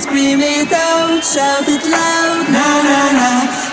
Scream it out, shout it loud, na na na.